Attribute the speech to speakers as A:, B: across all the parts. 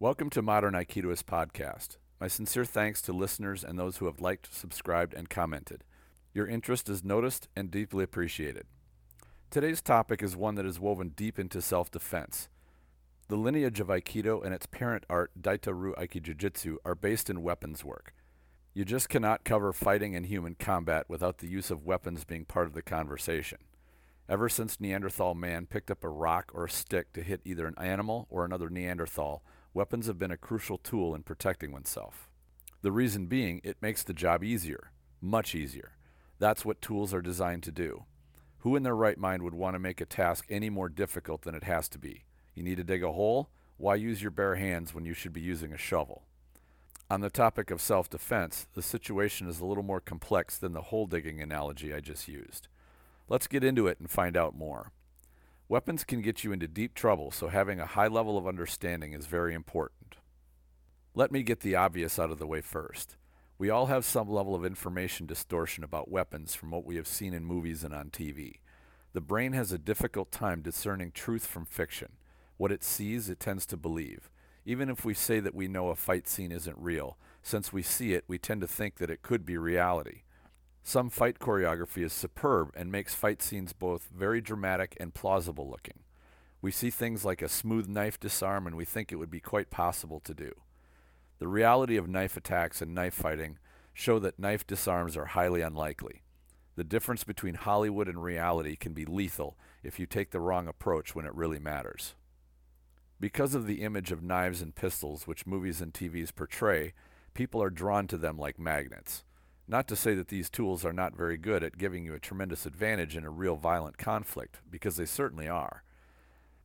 A: Welcome to Modern Aikidoist podcast. My sincere thanks to listeners and those who have liked, subscribed, and commented. Your interest is noticed and deeply appreciated. Today's topic is one that is woven deep into self defense. The lineage of Aikido and its parent art, Daito-ryu Aikijujutsu, are based in weapons work. You just cannot cover fighting and human combat without the use of weapons being part of the conversation. Ever since Neanderthal man picked up a rock or a stick to hit either an animal or another Neanderthal, weapons have been a crucial tool in protecting oneself. The reason being, it makes the job easier, much easier. That's what tools are designed to do. Who in their right mind would want to make a task any more difficult than it has to be? You need to dig a hole? Why use your bare hands when you should be using a shovel? On the topic of self defense, the situation is a little more complex than the hole digging analogy I just used. Let's get into it and find out more. Weapons can get you into deep trouble, so having a high level of understanding is very important. Let me get the obvious out of the way first. We all have some level of information distortion about weapons from what we have seen in movies and on TV. The brain has a difficult time discerning truth from fiction. What it sees, it tends to believe. Even if we say that we know a fight scene isn't real, since we see it, we tend to think that it could be reality. Some fight choreography is superb and makes fight scenes both very dramatic and plausible looking. We see things like a smooth knife disarm and we think it would be quite possible to do. The reality of knife attacks and knife fighting show that knife disarms are highly unlikely. The difference between Hollywood and reality can be lethal if you take the wrong approach when it really matters. Because of the image of knives and pistols which movies and TVs portray, people are drawn to them like magnets. Not to say that these tools are not very good at giving you a tremendous advantage in a real violent conflict, because they certainly are.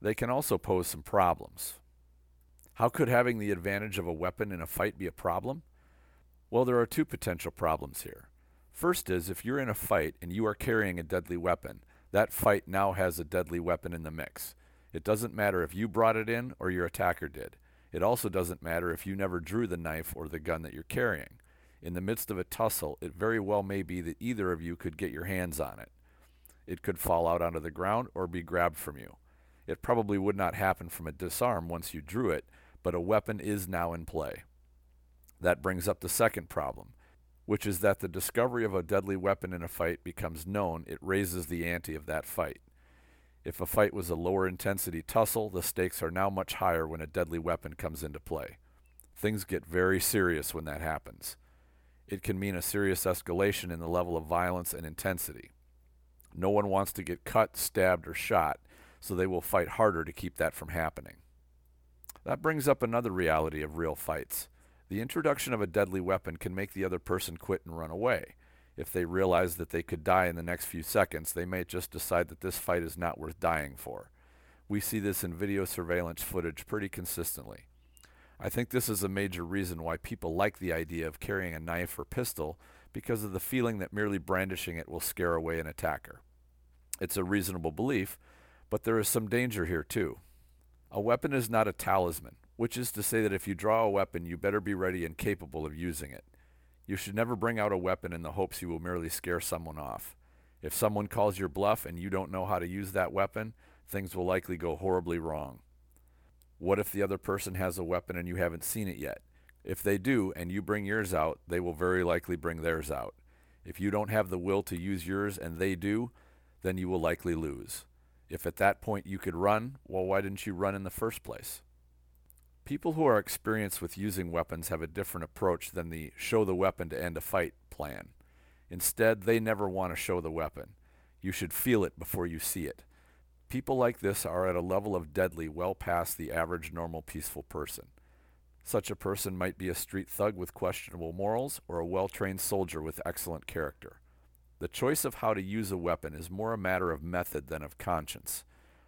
A: They can also pose some problems. How could having the advantage of a weapon in a fight be a problem? Well, there are two potential problems here. First is if you're in a fight and you are carrying a deadly weapon, that fight now has a deadly weapon in the mix. It doesn't matter if you brought it in or your attacker did. It also doesn't matter if you never drew the knife or the gun that you're carrying. In the midst of a tussle, it very well may be that either of you could get your hands on it. It could fall out onto the ground or be grabbed from you. It probably would not happen from a disarm once you drew it, but a weapon is now in play. That brings up the second problem, which is that the discovery of a deadly weapon in a fight becomes known, it raises the ante of that fight. If a fight was a lower intensity tussle, the stakes are now much higher when a deadly weapon comes into play. Things get very serious when that happens. It can mean a serious escalation in the level of violence and intensity. No one wants to get cut, stabbed, or shot, so they will fight harder to keep that from happening. That brings up another reality of real fights. The introduction of a deadly weapon can make the other person quit and run away. If they realize that they could die in the next few seconds, they may just decide that this fight is not worth dying for. We see this in video surveillance footage pretty consistently. I think this is a major reason why people like the idea of carrying a knife or pistol because of the feeling that merely brandishing it will scare away an attacker. It's a reasonable belief, but there is some danger here too. A weapon is not a talisman, which is to say that if you draw a weapon, you better be ready and capable of using it. You should never bring out a weapon in the hopes you will merely scare someone off. If someone calls your bluff and you don't know how to use that weapon, things will likely go horribly wrong. What if the other person has a weapon and you haven't seen it yet? If they do and you bring yours out, they will very likely bring theirs out. If you don't have the will to use yours and they do, then you will likely lose. If at that point you could run, well, why didn't you run in the first place? People who are experienced with using weapons have a different approach than the show the weapon to end a fight plan. Instead, they never want to show the weapon. You should feel it before you see it. People like this are at a level of deadly well past the average normal peaceful person. Such a person might be a street thug with questionable morals or a well trained soldier with excellent character. The choice of how to use a weapon is more a matter of method than of conscience.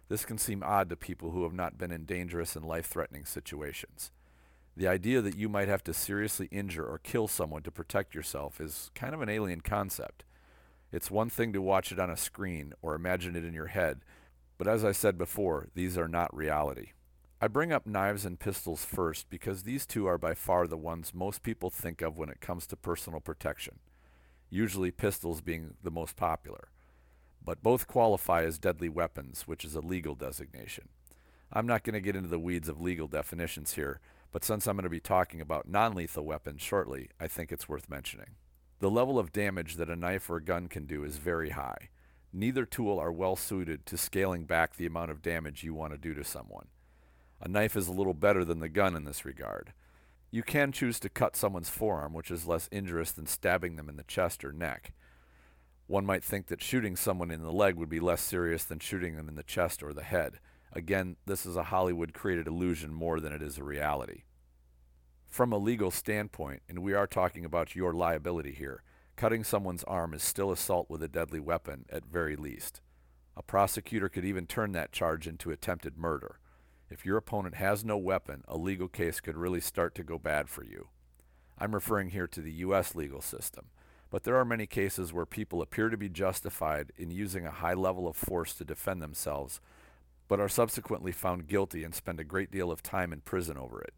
A: This can seem odd to people who have not been in dangerous and life threatening situations. The idea that you might have to seriously injure or kill someone to protect yourself is kind of an alien concept. It's one thing to watch it on a screen or imagine it in your head, but as I said before, these are not reality. I bring up knives and pistols first because these two are by far the ones most people think of when it comes to personal protection, usually pistols being the most popular but both qualify as deadly weapons, which is a legal designation. I'm not going to get into the weeds of legal definitions here, but since I'm going to be talking about non-lethal weapons shortly, I think it's worth mentioning. The level of damage that a knife or a gun can do is very high. Neither tool are well suited to scaling back the amount of damage you want to do to someone. A knife is a little better than the gun in this regard. You can choose to cut someone's forearm, which is less injurious than stabbing them in the chest or neck. One might think that shooting someone in the leg would be less serious than shooting them in the chest or the head. Again, this is a Hollywood created illusion more than it is a reality. From a legal standpoint, and we are talking about your liability here, cutting someone's arm is still assault with a deadly weapon at very least. A prosecutor could even turn that charge into attempted murder. If your opponent has no weapon, a legal case could really start to go bad for you. I'm referring here to the U.S. legal system but there are many cases where people appear to be justified in using a high level of force to defend themselves, but are subsequently found guilty and spend a great deal of time in prison over it.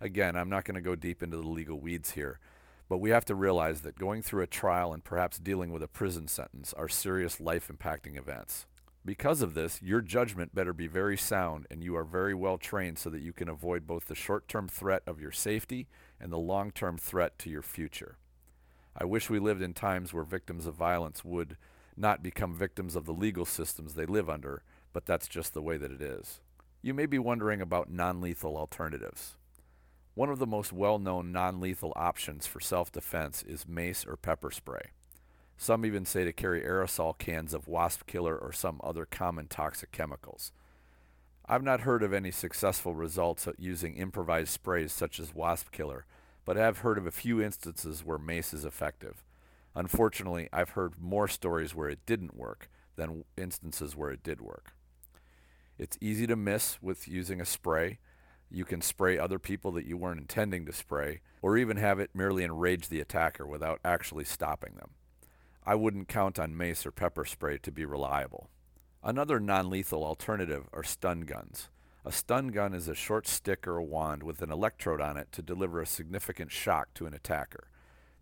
A: Again, I'm not going to go deep into the legal weeds here, but we have to realize that going through a trial and perhaps dealing with a prison sentence are serious life-impacting events. Because of this, your judgment better be very sound and you are very well trained so that you can avoid both the short-term threat of your safety and the long-term threat to your future. I wish we lived in times where victims of violence would not become victims of the legal systems they live under, but that's just the way that it is. You may be wondering about non-lethal alternatives. One of the most well-known non-lethal options for self-defense is mace or pepper spray. Some even say to carry aerosol cans of wasp killer or some other common toxic chemicals. I've not heard of any successful results using improvised sprays such as wasp killer, but have heard of a few instances where mace is effective. Unfortunately, I've heard more stories where it didn't work than instances where it did work. It's easy to miss with using a spray. You can spray other people that you weren't intending to spray, or even have it merely enrage the attacker without actually stopping them. I wouldn't count on mace or pepper spray to be reliable. Another non-lethal alternative are stun guns. A stun gun is a short stick or a wand with an electrode on it to deliver a significant shock to an attacker.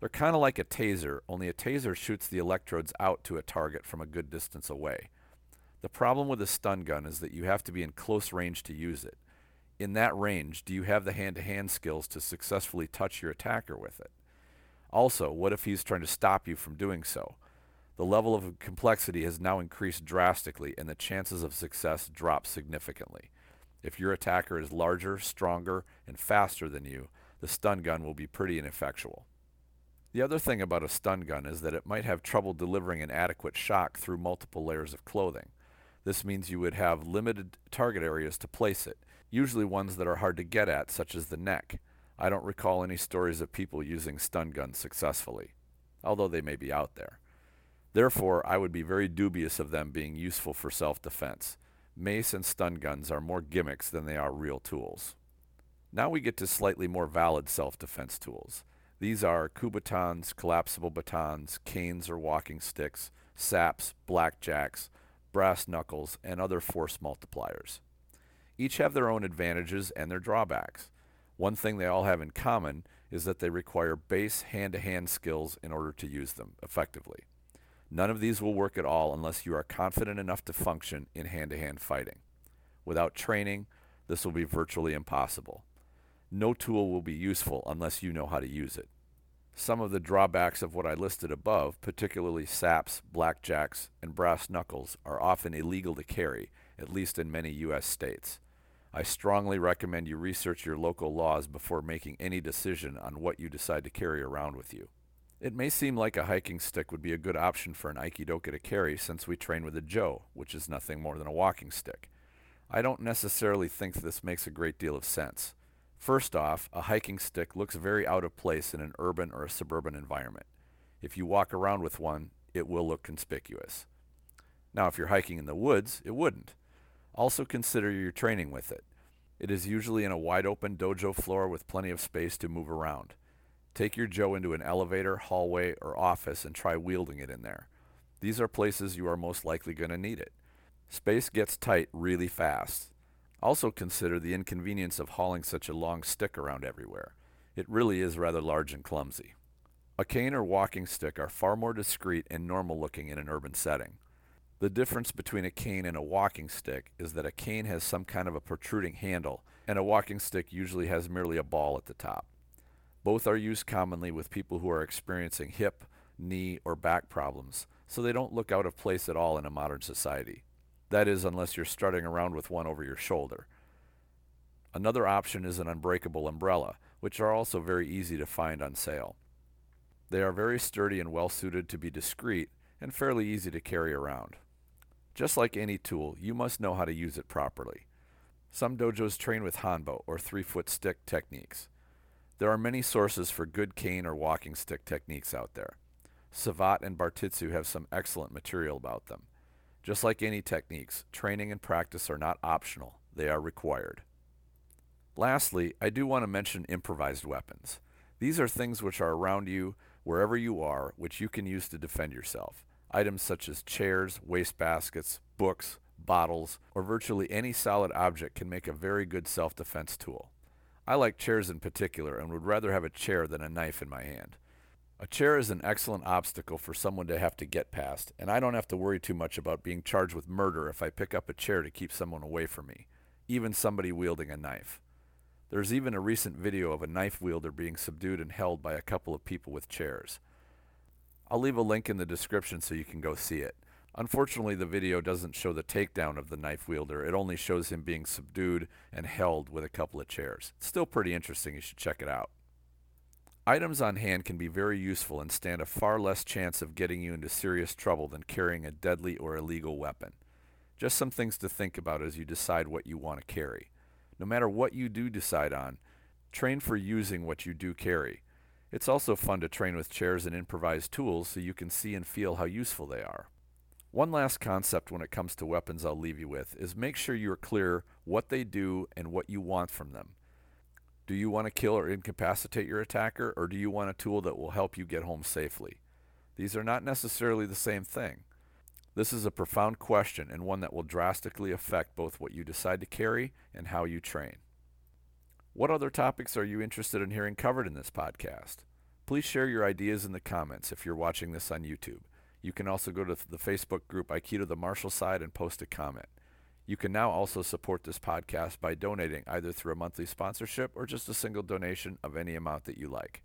A: They're kind of like a taser, only a taser shoots the electrodes out to a target from a good distance away. The problem with a stun gun is that you have to be in close range to use it. In that range, do you have the hand-to-hand skills to successfully touch your attacker with it? Also, what if he's trying to stop you from doing so? The level of complexity has now increased drastically and the chances of success drop significantly. If your attacker is larger, stronger, and faster than you, the stun gun will be pretty ineffectual. The other thing about a stun gun is that it might have trouble delivering an adequate shock through multiple layers of clothing. This means you would have limited target areas to place it, usually ones that are hard to get at, such as the neck. I don't recall any stories of people using stun guns successfully, although they may be out there. Therefore, I would be very dubious of them being useful for self-defense. Mace and stun guns are more gimmicks than they are real tools. Now we get to slightly more valid self-defense tools. These are Kubotans, collapsible batons, canes or walking sticks, saps, blackjacks, brass knuckles, and other force multipliers. Each have their own advantages and their drawbacks. One thing they all have in common is that they require base hand-to-hand skills in order to use them effectively. None of these will work at all unless you are confident enough to function in hand-to-hand -hand fighting. Without training, this will be virtually impossible. No tool will be useful unless you know how to use it. Some of the drawbacks of what I listed above, particularly saps, blackjacks, and brass knuckles, are often illegal to carry, at least in many U.S. states. I strongly recommend you research your local laws before making any decision on what you decide to carry around with you. It may seem like a hiking stick would be a good option for an Aikidoka to carry since we train with a Jo, which is nothing more than a walking stick. I don't necessarily think this makes a great deal of sense. First off, a hiking stick looks very out of place in an urban or a suburban environment. If you walk around with one, it will look conspicuous. Now, if you're hiking in the woods, it wouldn't. Also consider your training with it. It is usually in a wide open dojo floor with plenty of space to move around. Take your Jo into an elevator, hallway, or office and try wielding it in there. These are places you are most likely going to need it. Space gets tight really fast. Also consider the inconvenience of hauling such a long stick around everywhere. It really is rather large and clumsy. A cane or walking stick are far more discreet and normal looking in an urban setting. The difference between a cane and a walking stick is that a cane has some kind of a protruding handle, and a walking stick usually has merely a ball at the top. Both are used commonly with people who are experiencing hip, knee, or back problems, so they don't look out of place at all in a modern society. That is, unless you're strutting around with one over your shoulder. Another option is an unbreakable umbrella, which are also very easy to find on sale. They are very sturdy and well suited to be discreet and fairly easy to carry around. Just like any tool, you must know how to use it properly. Some dojos train with hanbo or three-foot stick techniques. There are many sources for good cane or walking stick techniques out there. Savate and Bartitsu have some excellent material about them. Just like any techniques, training and practice are not optional, they are required. Lastly, I do want to mention improvised weapons. These are things which are around you, wherever you are, which you can use to defend yourself. Items such as chairs, wastebaskets, books, bottles, or virtually any solid object can make a very good self-defense tool. I like chairs in particular and would rather have a chair than a knife in my hand. A chair is an excellent obstacle for someone to have to get past, and I don't have to worry too much about being charged with murder if I pick up a chair to keep someone away from me, even somebody wielding a knife. There's even a recent video of a knife wielder being subdued and held by a couple of people with chairs. I'll leave a link in the description so you can go see it. Unfortunately, the video doesn't show the takedown of the knife wielder. It only shows him being subdued and held with a couple of chairs. It's still pretty interesting. You should check it out. Items on hand can be very useful and stand a far less chance of getting you into serious trouble than carrying a deadly or illegal weapon. Just some things to think about as you decide what you want to carry. No matter what you do decide on, train for using what you do carry. It's also fun to train with chairs and improvised tools so you can see and feel how useful they are. One last concept when it comes to weapons I'll leave you with is make sure you're clear what they do and what you want from them. Do you want to kill or incapacitate your attacker, or do you want a tool that will help you get home safely? These are not necessarily the same thing. This is a profound question and one that will drastically affect both what you decide to carry and how you train. What other topics are you interested in hearing covered in this podcast? Please share your ideas in the comments if you're watching this on YouTube. You can also go to the Facebook group Aikido the Martial Side and post a comment. You can now also support this podcast by donating either through a monthly sponsorship or just a single donation of any amount that you like.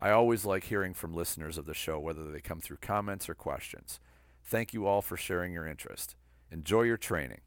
A: I always like hearing from listeners of the show, whether they come through comments or questions. Thank you all for sharing your interest. Enjoy your training.